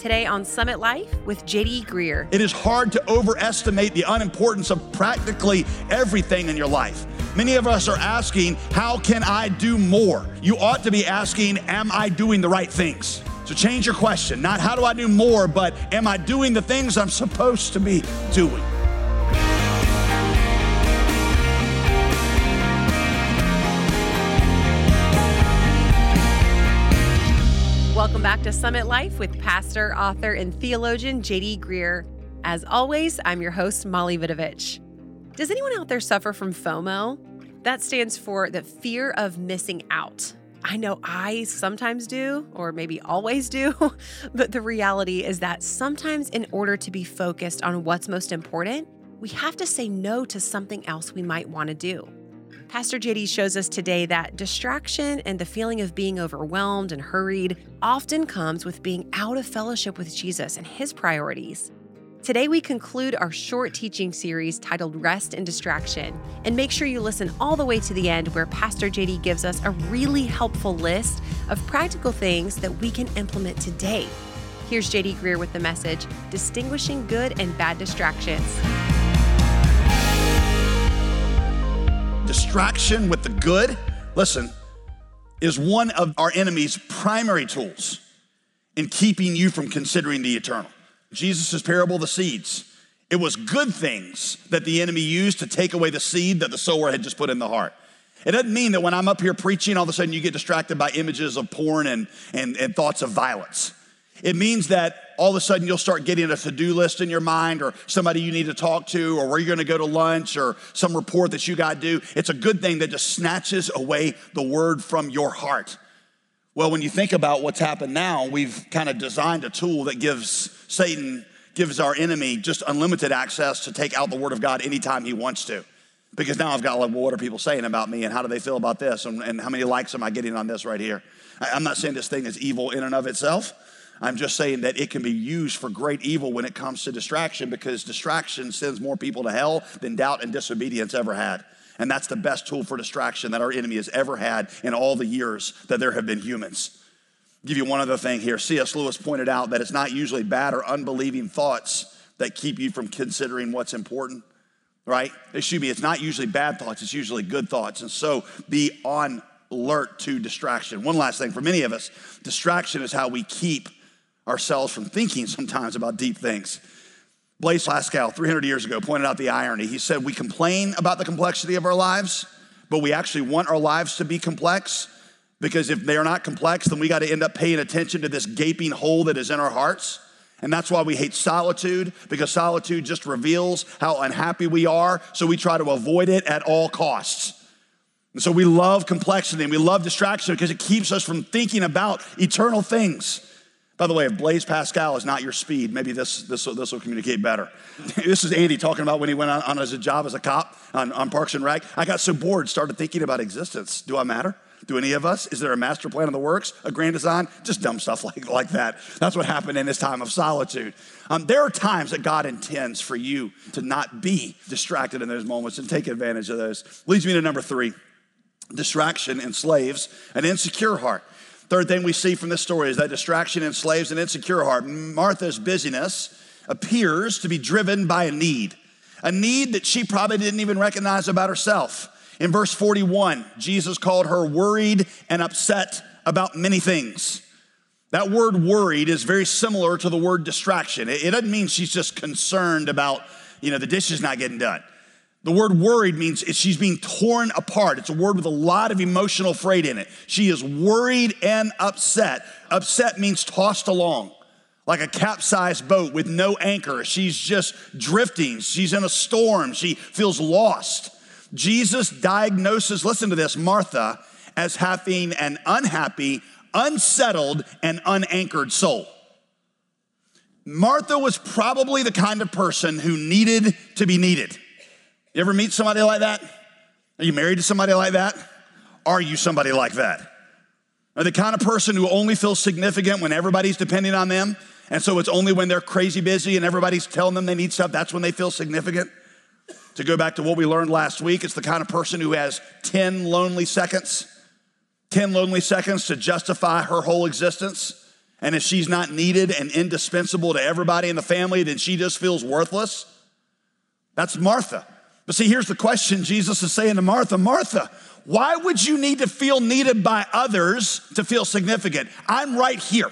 Today on Summit Life with JD Greear. It is hard to overestimate the unimportance of practically everything in your life. Many of us are asking, How can I do more? You ought to be asking, Am I doing the right things? So change your question. Not how do I do more, but am I doing the things I'm supposed to be doing? Welcome back to Summit Life with pastor, author, and theologian JD Greear. As always, I'm your host, Molly Vidovich. Does anyone out there suffer from FOMO? That stands for the fear of missing out. I know I sometimes do, or maybe always do, but the reality is that sometimes, in order to be focused on what's most important, we have to say no to something else we might want to do. Pastor JD shows us today that distraction and the feeling of being overwhelmed and hurried often comes with being out of fellowship with Jesus and his priorities. Today, we conclude our short teaching series titled Rest and Distraction. And make sure you listen all the way to the end, where Pastor JD gives us a really helpful list of practical things that we can implement today. Here's JD Greear with the message Distinguishing Good and Bad Distractions. Distraction with the good, listen, is one of our enemy's primary tools in keeping you from considering the eternal. Jesus' parable the seeds. It was good things that the enemy used to take away the seed that the sower had just put in the heart. It doesn't mean that when I'm up here preaching, all of a sudden you get distracted by images of porn and, and, and thoughts of violence. It means that all of a sudden you'll start getting a to do list in your mind or somebody you need to talk to or where you're going to go to lunch or some report that you got to do. It's a good thing that just snatches away the word from your heart. Well, when you think about what's happened now, we've kind of designed a tool that gives Satan, gives our enemy just unlimited access to take out the word of God anytime he wants to. Because now I've got like, well, what are people saying about me and how do they feel about this and, and how many likes am I getting on this right here? I, I'm not saying this thing is evil in and of itself. I'm just saying that it can be used for great evil when it comes to distraction because distraction sends more people to hell than doubt and disobedience ever had. And that's the best tool for distraction that our enemy has ever had in all the years that there have been humans. I'll give you one other thing here. C.S. Lewis pointed out that it's not usually bad or unbelieving thoughts that keep you from considering what's important, right? Excuse me, it's not usually bad thoughts, it's usually good thoughts. And so be on alert to distraction. One last thing for many of us distraction is how we keep ourselves from thinking sometimes about deep things. Blaise Pascal, 300 years ago, pointed out the irony. He said, We complain about the complexity of our lives, but we actually want our lives to be complex because if they are not complex, then we got to end up paying attention to this gaping hole that is in our hearts. And that's why we hate solitude, because solitude just reveals how unhappy we are, so we try to avoid it at all costs. And so we love complexity and we love distraction because it keeps us from thinking about eternal things. By the way, if Blaise Pascal is not your speed, maybe this, this, this will communicate better. this is Andy talking about when he went on, on his job as a cop on, on Parks and Rec. I got so bored, started thinking about existence. Do I matter? Do any of us? Is there a master plan of the works, a grand design? Just dumb stuff like, like that. That's what happened in this time of solitude. Um, there are times that God intends for you to not be distracted in those moments and take advantage of those. Leads me to number three distraction enslaves an insecure heart. Third thing we see from this story is that distraction enslaves an insecure heart. Martha's busyness appears to be driven by a need, a need that she probably didn't even recognize about herself. In verse 41, Jesus called her worried and upset about many things. That word worried is very similar to the word distraction. It doesn't mean she's just concerned about, you know, the dishes not getting done. The word worried means she's being torn apart. It's a word with a lot of emotional freight in it. She is worried and upset. Upset means tossed along like a capsized boat with no anchor. She's just drifting. She's in a storm. She feels lost. Jesus diagnoses, listen to this, Martha as having an unhappy, unsettled, and unanchored soul. Martha was probably the kind of person who needed to be needed. You ever meet somebody like that? Are you married to somebody like that? Are you somebody like that? Are the kind of person who only feels significant when everybody's depending on them? And so it's only when they're crazy busy and everybody's telling them they need stuff, that's when they feel significant? To go back to what we learned last week, it's the kind of person who has 10 lonely seconds, 10 lonely seconds to justify her whole existence. And if she's not needed and indispensable to everybody in the family, then she just feels worthless. That's Martha. But see, here's the question Jesus is saying to Martha Martha, why would you need to feel needed by others to feel significant? I'm right here.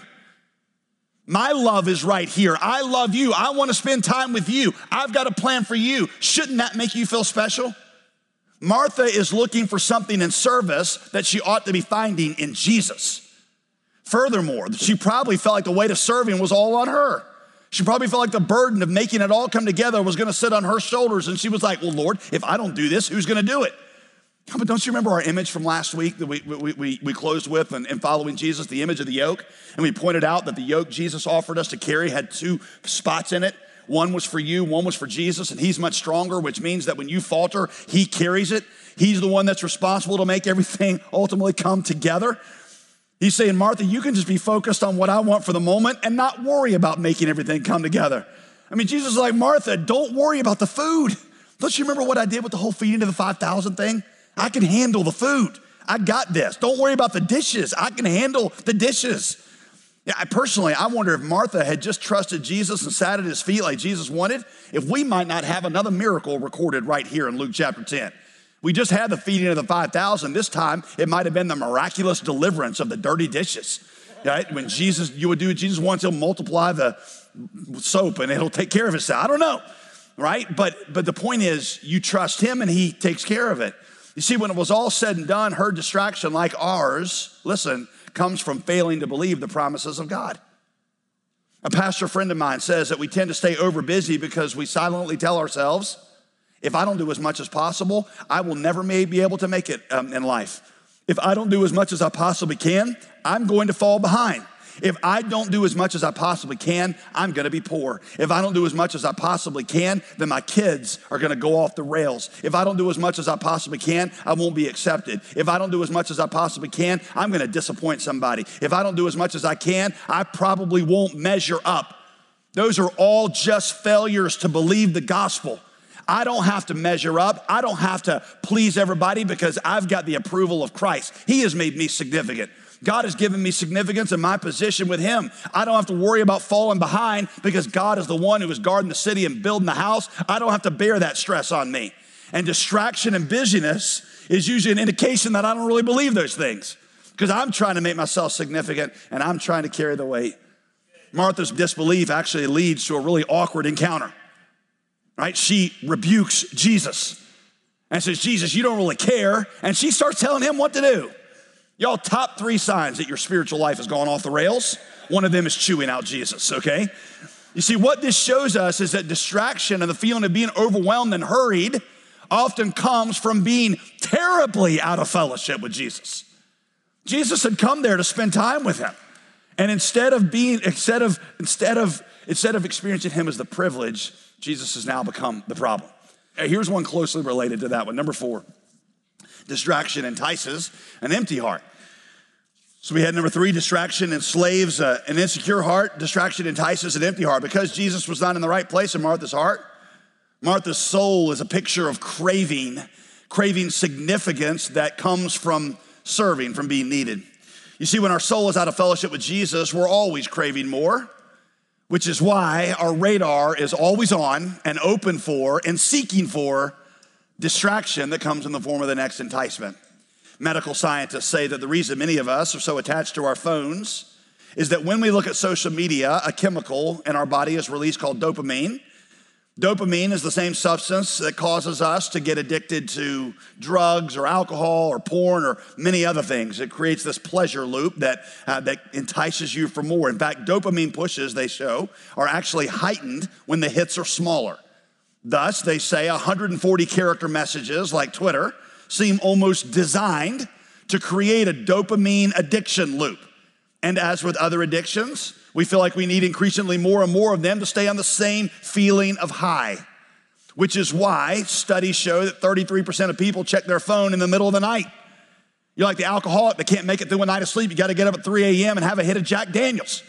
My love is right here. I love you. I want to spend time with you. I've got a plan for you. Shouldn't that make you feel special? Martha is looking for something in service that she ought to be finding in Jesus. Furthermore, she probably felt like the weight of serving was all on her. She probably felt like the burden of making it all come together was going to sit on her shoulders. And she was like, Well, Lord, if I don't do this, who's going to do it? But don't you remember our image from last week that we, we, we, we closed with and, and following Jesus, the image of the yoke? And we pointed out that the yoke Jesus offered us to carry had two spots in it. One was for you, one was for Jesus, and he's much stronger, which means that when you falter, he carries it. He's the one that's responsible to make everything ultimately come together. He's saying, Martha, you can just be focused on what I want for the moment and not worry about making everything come together. I mean, Jesus is like, Martha, don't worry about the food. Don't you remember what I did with the whole feeding of the 5,000 thing? I can handle the food. I got this. Don't worry about the dishes. I can handle the dishes. Yeah, I personally, I wonder if Martha had just trusted Jesus and sat at his feet like Jesus wanted, if we might not have another miracle recorded right here in Luke chapter 10. We just had the feeding of the 5,000. This time, it might have been the miraculous deliverance of the dirty dishes. Right? When Jesus, you would do Jesus wants, he'll multiply the soap and it'll take care of itself. I don't know, right? But but the point is, you trust him and he takes care of it. You see, when it was all said and done, her distraction, like ours, listen, comes from failing to believe the promises of God. A pastor friend of mine says that we tend to stay over busy because we silently tell ourselves, if I don't do as much as possible, I will never may be able to make it um, in life. If I don't do as much as I possibly can, I'm going to fall behind. If I don't do as much as I possibly can, I'm gonna be poor. If I don't do as much as I possibly can, then my kids are gonna go off the rails. If I don't do as much as I possibly can, I won't be accepted. If I don't do as much as I possibly can, I'm gonna disappoint somebody. If I don't do as much as I can, I probably won't measure up. Those are all just failures to believe the gospel. I don't have to measure up. I don't have to please everybody because I've got the approval of Christ. He has made me significant. God has given me significance in my position with Him. I don't have to worry about falling behind because God is the one who is guarding the city and building the house. I don't have to bear that stress on me. And distraction and busyness is usually an indication that I don't really believe those things because I'm trying to make myself significant and I'm trying to carry the weight. Martha's disbelief actually leads to a really awkward encounter right? She rebukes Jesus and says, Jesus, you don't really care. And she starts telling him what to do. Y'all, top three signs that your spiritual life has gone off the rails. One of them is chewing out Jesus, okay? You see, what this shows us is that distraction and the feeling of being overwhelmed and hurried often comes from being terribly out of fellowship with Jesus. Jesus had come there to spend time with him. And instead of being, instead of, instead of, instead of experiencing him as the privilege, Jesus has now become the problem. Here's one closely related to that one. Number four distraction entices an empty heart. So we had number three, distraction enslaves uh, an insecure heart. Distraction entices an empty heart. Because Jesus was not in the right place in Martha's heart, Martha's soul is a picture of craving, craving significance that comes from serving, from being needed. You see, when our soul is out of fellowship with Jesus, we're always craving more which is why our radar is always on and open for and seeking for distraction that comes in the form of the next enticement. Medical scientists say that the reason many of us are so attached to our phones is that when we look at social media, a chemical in our body is released called dopamine. Dopamine is the same substance that causes us to get addicted to drugs or alcohol or porn or many other things. It creates this pleasure loop that, uh, that entices you for more. In fact, dopamine pushes, they show, are actually heightened when the hits are smaller. Thus, they say 140 character messages like Twitter seem almost designed to create a dopamine addiction loop. And as with other addictions, we feel like we need increasingly more and more of them to stay on the same feeling of high, which is why studies show that 33% of people check their phone in the middle of the night. You're like the alcoholic that can't make it through a night of sleep. You got to get up at 3 a.m. and have a hit of Jack Daniels.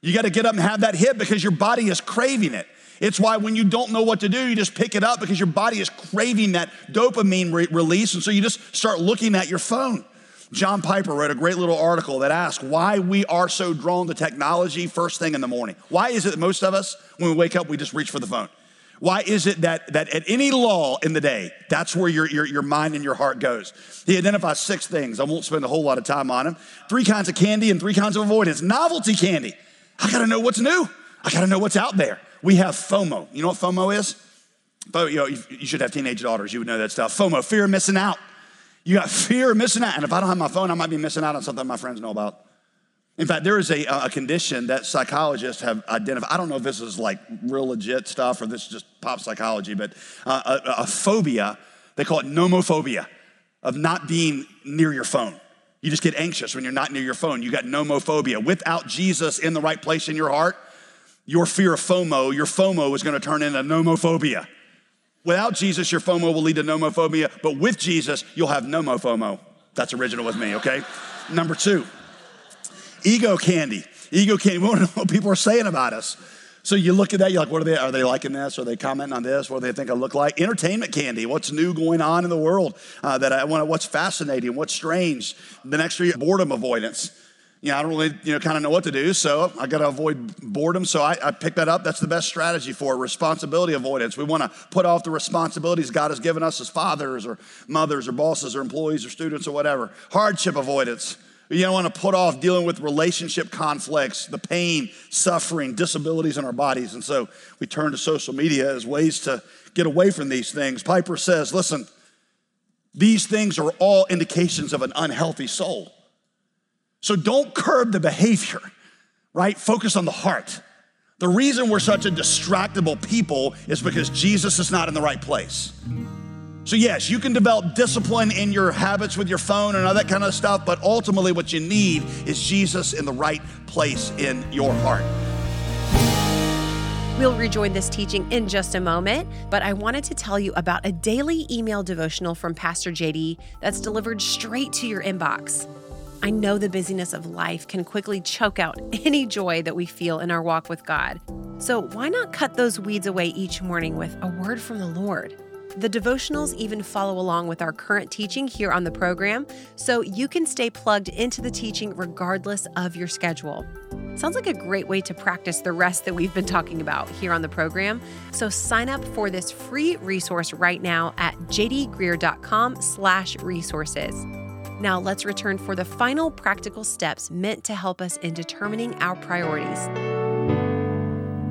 You got to get up and have that hit because your body is craving it. It's why when you don't know what to do, you just pick it up because your body is craving that dopamine re- release. And so you just start looking at your phone. John Piper wrote a great little article that asked why we are so drawn to technology first thing in the morning. Why is it that most of us, when we wake up, we just reach for the phone? Why is it that, that at any law in the day, that's where your, your, your mind and your heart goes? He identifies six things. I won't spend a whole lot of time on them. Three kinds of candy and three kinds of avoidance. Novelty candy. I gotta know what's new. I gotta know what's out there. We have FOMO. You know what FOMO is? But you know, you should have teenage daughters. You would know that stuff. FOMO, fear of missing out. You got fear of missing out. And if I don't have my phone, I might be missing out on something my friends know about. In fact, there is a, a condition that psychologists have identified. I don't know if this is like real legit stuff or this is just pop psychology, but uh, a, a phobia, they call it nomophobia, of not being near your phone. You just get anxious when you're not near your phone. You got nomophobia. Without Jesus in the right place in your heart, your fear of FOMO, your FOMO is going to turn into nomophobia. Without Jesus, your FOMO will lead to nomophobia, but with Jesus, you'll have nomophobia. That's original with me, okay? Number two, ego candy. Ego candy. We want to know what people are saying about us. So you look at that, you're like, what are they? Are they liking this? Are they commenting on this? What do they think I look like? Entertainment candy. What's new going on in the world uh, that I want? What's fascinating? What's strange? The next three, boredom avoidance. You know, I don't really, you know, kind of know what to do, so I got to avoid boredom. So I, I pick that up. That's the best strategy for it. Responsibility avoidance. We want to put off the responsibilities God has given us as fathers or mothers or bosses or employees or students or whatever. Hardship avoidance. You don't want to put off dealing with relationship conflicts, the pain, suffering, disabilities in our bodies. And so we turn to social media as ways to get away from these things. Piper says, listen, these things are all indications of an unhealthy soul. So don't curb the behavior, right? Focus on the heart. The reason we're such a distractible people is because Jesus is not in the right place. So, yes, you can develop discipline in your habits with your phone and all that kind of stuff, but ultimately, what you need is Jesus in the right place in your heart. We'll rejoin this teaching in just a moment, but I wanted to tell you about a daily email devotional from Pastor JD that's delivered straight to your inbox. I know the busyness of life can quickly choke out any joy that we feel in our walk with God. So, why not cut those weeds away each morning with a word from the Lord? The devotionals even follow along with our current teaching here on the program, so you can stay plugged into the teaching regardless of your schedule. Sounds like a great way to practice the rest that we've been talking about here on the program. So sign up for this free resource right now at jdgreear.com/resources. Now let's return for the final practical steps meant to help us in determining our priorities.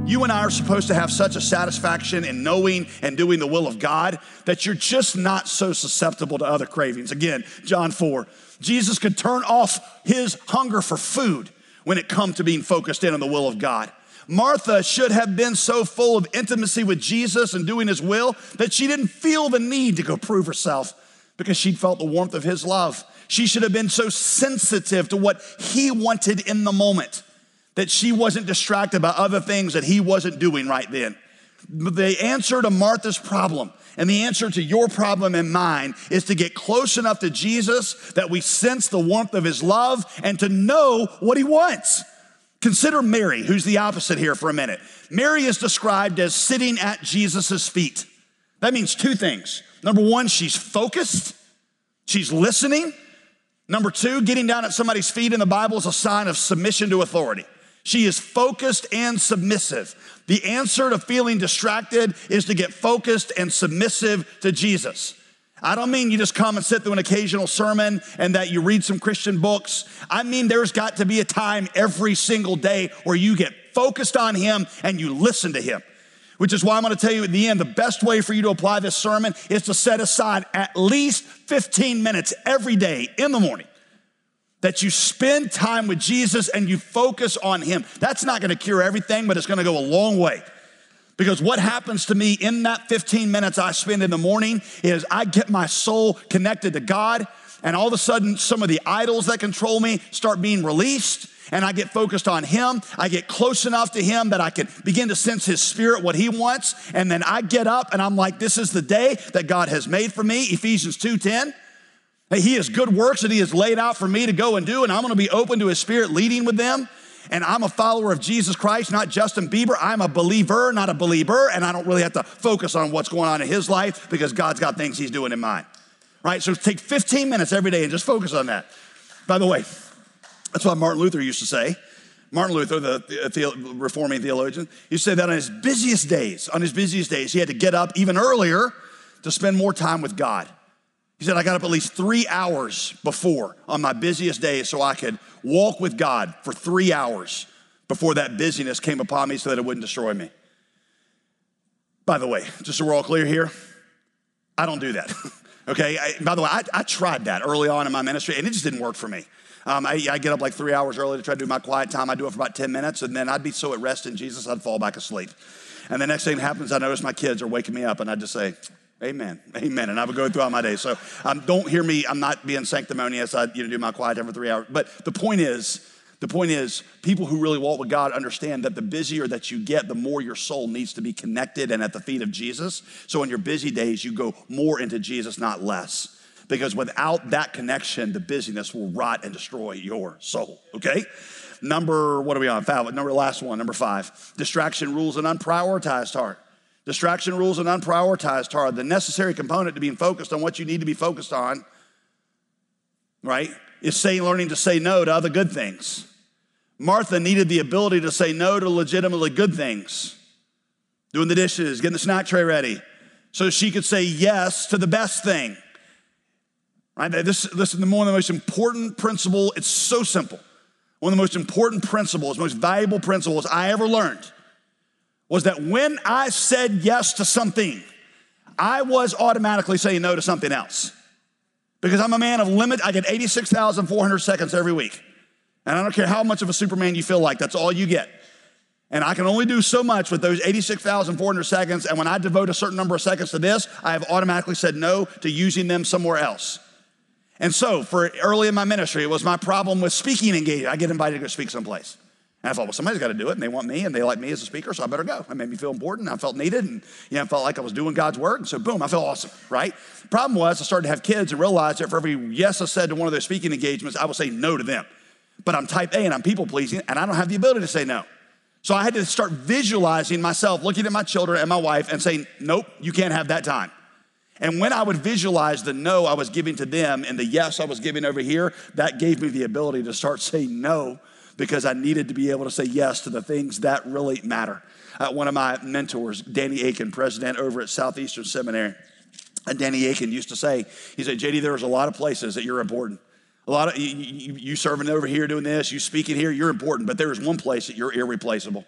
You and I are supposed to have such a satisfaction in knowing and doing the will of God that you're just not so susceptible to other cravings. Again, John 4. Jesus could turn off his hunger for food when it come to being focused in on the will of God. Martha should have been so full of intimacy with Jesus and doing his will that she didn't feel the need to go prove herself because she'd felt the warmth of his love. She should have been so sensitive to what he wanted in the moment that she wasn't distracted by other things that he wasn't doing right then. The answer to Martha's problem and the answer to your problem and mine is to get close enough to Jesus that we sense the warmth of his love and to know what he wants. Consider Mary, who's the opposite here for a minute. Mary is described as sitting at Jesus' feet. That means two things. Number one, she's focused, she's listening. Number two, getting down at somebody's feet in the Bible is a sign of submission to authority. She is focused and submissive. The answer to feeling distracted is to get focused and submissive to Jesus. I don't mean you just come and sit through an occasional sermon and that you read some Christian books. I mean, there's got to be a time every single day where you get focused on Him and you listen to Him. Which is why I'm gonna tell you at the end the best way for you to apply this sermon is to set aside at least 15 minutes every day in the morning that you spend time with Jesus and you focus on Him. That's not gonna cure everything, but it's gonna go a long way. Because what happens to me in that 15 minutes I spend in the morning is I get my soul connected to God, and all of a sudden, some of the idols that control me start being released, and I get focused on Him. I get close enough to Him that I can begin to sense His Spirit, what He wants, and then I get up and I'm like, this is the day that God has made for me, Ephesians 2:10. He has good works that He has laid out for me to go and do, and I'm gonna be open to His Spirit leading with them. And I'm a follower of Jesus Christ, not Justin Bieber. I'm a believer, not a Belieber, and I don't really have to focus on what's going on in his life because God's got things He's doing in mine. Right? So take 15 minutes every day and just focus on that. By the way, that's what Martin Luther used to say. Martin Luther, the, the uh, reforming theologian, he said that on his busiest days, on his busiest days, he had to get up even earlier to spend more time with God. He said, I got up at least three hours before on my busiest days so I could walk with God for three hours before that busyness came upon me so that it wouldn't destroy me. By the way, just so we're all clear here, I don't do that. okay, I, by the way, I, I, tried that early on in my ministry and it just didn't work for me. Um, I, I, get up like three hours early to try to do my quiet time. I do it for about 10 minutes and then I'd be so at rest in Jesus, I'd fall back asleep. And the next thing that happens, I notice my kids are waking me up and I just say, Amen. Amen. And I would go throughout my day. So um, don't hear me, I'm not being sanctimonious. I you know, do my quiet time for three hours. But the point is, the point is, people who really walk with God understand that the busier that you get, the more your soul needs to be connected and at the feet of Jesus. So in your busy days, you go more into Jesus, not less. Because without that connection, the busyness will rot and destroy your soul. Okay? Number, what are we on? Five. Number last one, number five. Distraction rules an unprioritized heart. Distraction rules an unprioritized heart. The necessary component to being focused on what you need to be focused on, right, is saying, learning to say no to other good things. Martha needed the ability to say no to legitimately good things, doing the dishes, getting the snack tray ready, so she could say yes to the best thing. Right? This, this is one of the most important principle. It's so simple. One of the most important principles, most valuable principles I ever learned was that when I said yes to something, I was automatically saying no to something else. Because I'm a man of limit, I get 86,400 seconds every week. And I don't care how much of a Superman you feel like, that's all you get. And I can only do so much with those 86,400 seconds. And when I devote a certain number of seconds to this, I have automatically said no to using them somewhere else. And so, for early in my ministry, it was my problem with speaking engagement. I get invited to go speak someplace. And I thought, well, somebody's got to do it, and they want me, and they like me as a speaker, so I better go. It made me feel important. I felt needed, and you know, I felt like I was doing God's work. And so, boom, I felt awesome, right? Problem was, I started to have kids and realized that for every yes I said to one of those speaking engagements, I would say no to them but I'm type A and I'm people pleasing, and I don't have the ability to say no. So I had to start visualizing myself, looking at my children and my wife, and saying, Nope, you can't have that time. And when I would visualize the no I was giving to them and the yes I was giving over here, that gave me the ability to start saying no because I needed to be able to say yes to the things that really matter. Uh, one of my mentors, Danny Akin, president over at Southeastern Seminary, and Danny Akin used to say, he said, JD, there's a lot of places that you're important. A lot of you, you, you serving over here doing this, you speaking here, you're important, but there is one place that you're irreplaceable.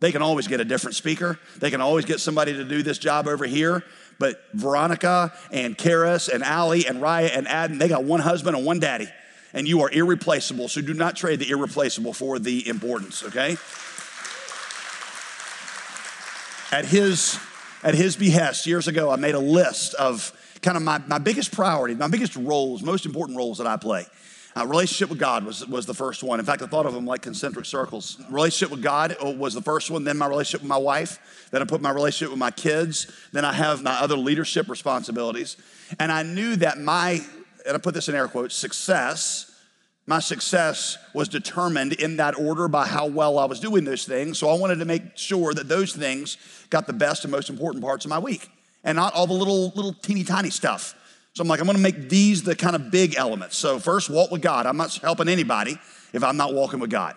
They can always get a different speaker. They can always get somebody to do this job over here. But Veronica and Karis and Allie and Raya and Adam, they got one husband and one daddy. And you are irreplaceable. So do not trade the irreplaceable for the importance, okay? At his, at his behest, years ago, I made a list of kind of my, my biggest priority, my biggest roles, most important roles that I play. Uh, relationship with God was, was the first one. In fact, I thought of them like concentric circles. Relationship with God uh, was the first one, then my relationship with my wife, then I put my relationship with my kids, then I have my other leadership responsibilities. And I knew that my, and I put this in air quotes, success, my success was determined in that order by how well I was doing those things. So I wanted to make sure that those things got the best and most important parts of my week and not all the little, little teeny tiny stuff. So I'm like, I'm gonna make these the kind of big elements. So first, walk with God. I'm not helping anybody if I'm not walking with God.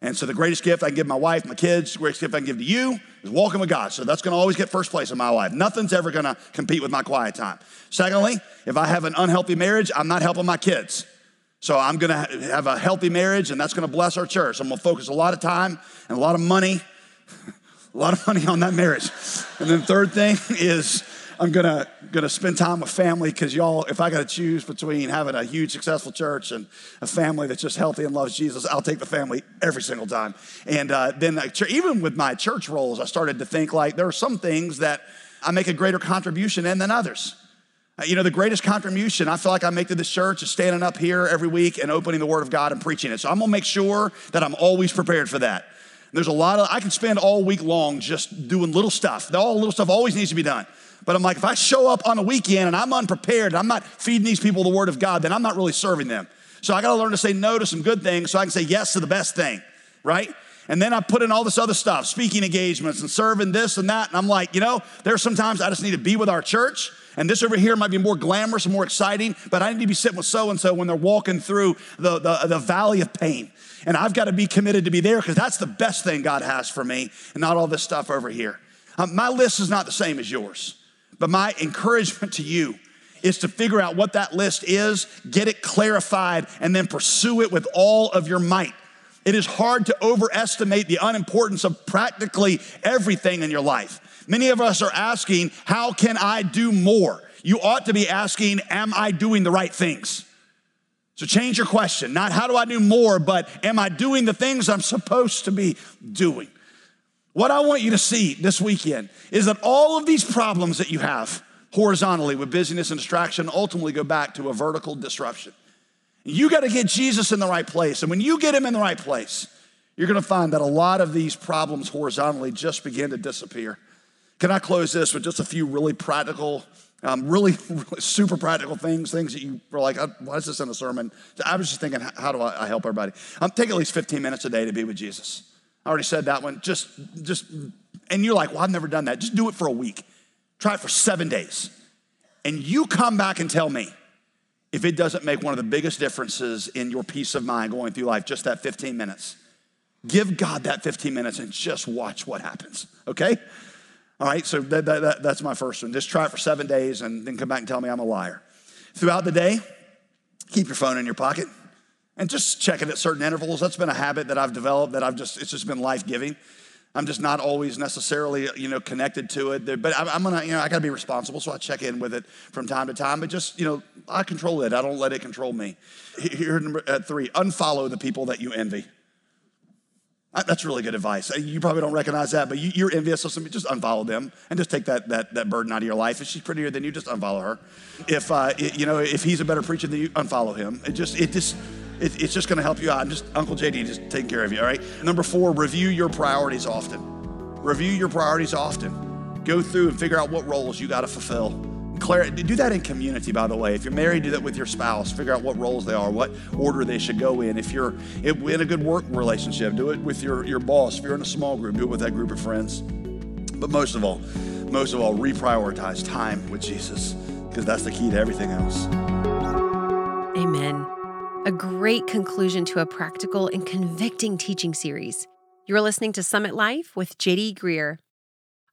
And so the greatest gift I can give my wife, my kids, the greatest gift I can give to you is walking with God. So that's gonna always get first place in my life. Nothing's ever gonna compete with my quiet time. Secondly, if I have an unhealthy marriage, I'm not helping my kids. So I'm gonna have a healthy marriage and that's gonna bless our church. I'm gonna focus a lot of time and a lot of money a lot of money on that marriage. And then third thing is I'm gonna gonna spend time with family because y'all, if I gotta choose between having a huge successful church and a family that's just healthy and loves Jesus, I'll take the family every single time. And uh, then even with my church roles, I started to think like there are some things that I make a greater contribution in than others. Uh, you know, the greatest contribution I feel like I make to this church is standing up here every week and opening the Word of God and preaching it. So I'm gonna make sure that I'm always prepared for that. There's a lot of, I can spend all week long just doing little stuff. All little stuff always needs to be done. But I'm like, if I show up on a weekend and I'm unprepared and I'm not feeding these people the word of God, then I'm not really serving them. So I gotta learn to say no to some good things so I can say yes to the best thing, right? And then I put in all this other stuff, speaking engagements and serving this and that. And I'm like, you know, there's sometimes I just need to be with our church. And this over here might be more glamorous and more exciting, but I need to be sitting with so and so when they're walking through the, the, the valley of pain. And I've got to be committed to be there because that's the best thing God has for me and not all this stuff over here. Um, my list is not the same as yours, but my encouragement to you is to figure out what that list is, get it clarified, and then pursue it with all of your might. It is hard to overestimate the unimportance of practically everything in your life. Many of us are asking, How can I do more? You ought to be asking, Am I doing the right things? So change your question. Not how do I do more, but am I doing the things I'm supposed to be doing? What I want you to see this weekend is that all of these problems that you have horizontally with busyness and distraction ultimately go back to a vertical disruption. You got to get Jesus in the right place. And when you get him in the right place, you're going to find that a lot of these problems horizontally just begin to disappear. Can I close this with just a few really practical, um, really, really, super practical things, things that you were like, uh, why is this in a sermon? I was just thinking, how do I, help everybody? Um, take at least 15 minutes a day to be with Jesus. I already said that one. Just, just, and you're like, well, I've never done that. Just do it for a week. Try it for seven days. And you come back and tell me if it doesn't make one of the biggest differences in your peace of mind going through life, just that 15 minutes. Give God that 15 minutes and just watch what happens, okay? All right, so that, that, that, that's my first one. Just try it for seven days and then come back and tell me I'm a liar. Throughout the day, keep your phone in your pocket and just check it at certain intervals. That's been a habit that I've developed that I've just, it's just been life giving. I'm just not always necessarily, you know, connected to it. But I'm gonna, you know, I gotta be responsible, so I check in with it from time to time. But just, you know, I control it. I don't let it control me. Here, number uh, three: unfollow the people that you envy. That's really good advice. Uh, you probably don't recognize that, but you, are envious of somebody. Just unfollow them and just take that, that, that burden out of your life. If she's prettier than you, just unfollow her. If uh, it, you know, if he's a better preacher than you, unfollow him. It just, it just it, it's just going to help you out. I'm just Uncle JD, just taking care of you. All right. Number four, review your priorities often. Review your priorities often. Go through and figure out what roles you got to fulfill. Claire, do that in community, by the way. If you're married, do that with your spouse. Figure out what roles they are, what order they should go in. If you're in a good work relationship, do it with your, your boss. If you're in a small group, do it with that group of friends. But most of all, most of all, reprioritize time with Jesus because that's the key to everything else. Amen. A great conclusion to a practical and convicting teaching series. You're listening to Summit Life with JD Greear.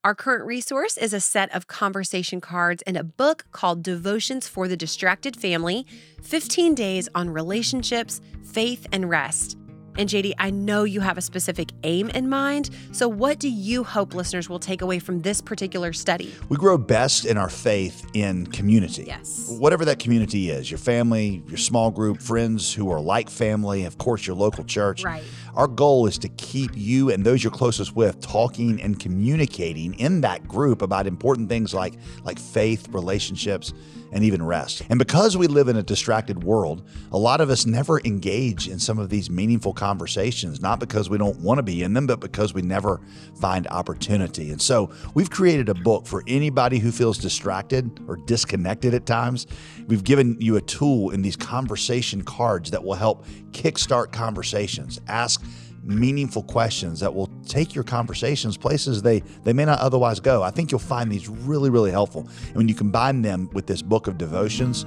Our current resource is a set of conversation cards and a book called Devotions for the Distracted Family 15 Days on Relationships, Faith, and Rest. And JD, I know you have a specific aim in mind. So, what do you hope listeners will take away from this particular study? We grow best in our faith in community. Yes. Whatever that community is your family, your small group, friends who are like family, of course, your local church. Right. Our goal is to keep you and those you're closest with talking and communicating in that group about important things like, like faith, relationships, and even rest. And because we live in a distracted world, a lot of us never engage in some of these meaningful conversations, not because we don't want to be in them, but because we never find opportunity. And so we've created a book for anybody who feels distracted or disconnected at times. We've given you a tool in these conversation cards that will help kickstart conversations. Ask meaningful questions that will take your conversations places they they may not otherwise go. I think you'll find these really really helpful. And when you combine them with this book of devotions,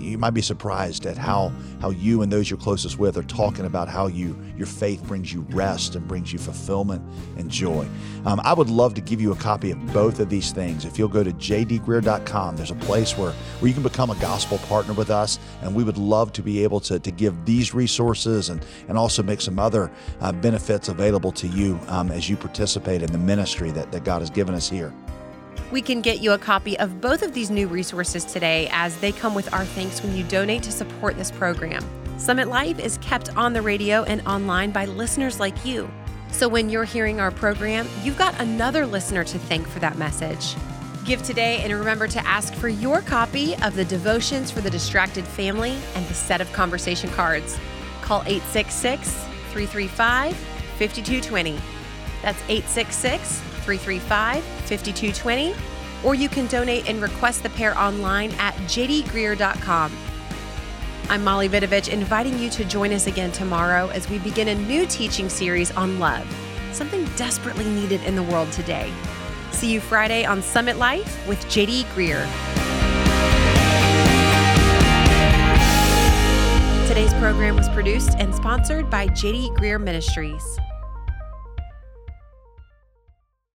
you might be surprised at how how you and those you're closest with are talking about how you your faith brings you rest and brings you fulfillment and joy. Um, I would love to give you a copy of both of these things. If you'll go to jdgreear.com, there's a place where where you can become a gospel partner with us, and we would love to be able to to give these resources and and also make some other uh, benefits available to you um, as you participate in the ministry that, that God has given us here. We can get you a copy of both of these new resources today as they come with our thanks when you donate to support this program. Summit Life is kept on the radio and online by listeners like you. So when you're hearing our program, you've got another listener to thank for that message. Give today and remember to ask for your copy of the Devotions for the Distracted Family and the set of conversation cards. Call 866 335 5220. That's 866 335 5220, or you can donate and request the pair online at jdgreear.com. I'm Molly Vidovich, inviting you to join us again tomorrow as we begin a new teaching series on love, something desperately needed in the world today. See you Friday on Summit Life with JD Greear. Today's program was produced and sponsored by JD Greear Ministries.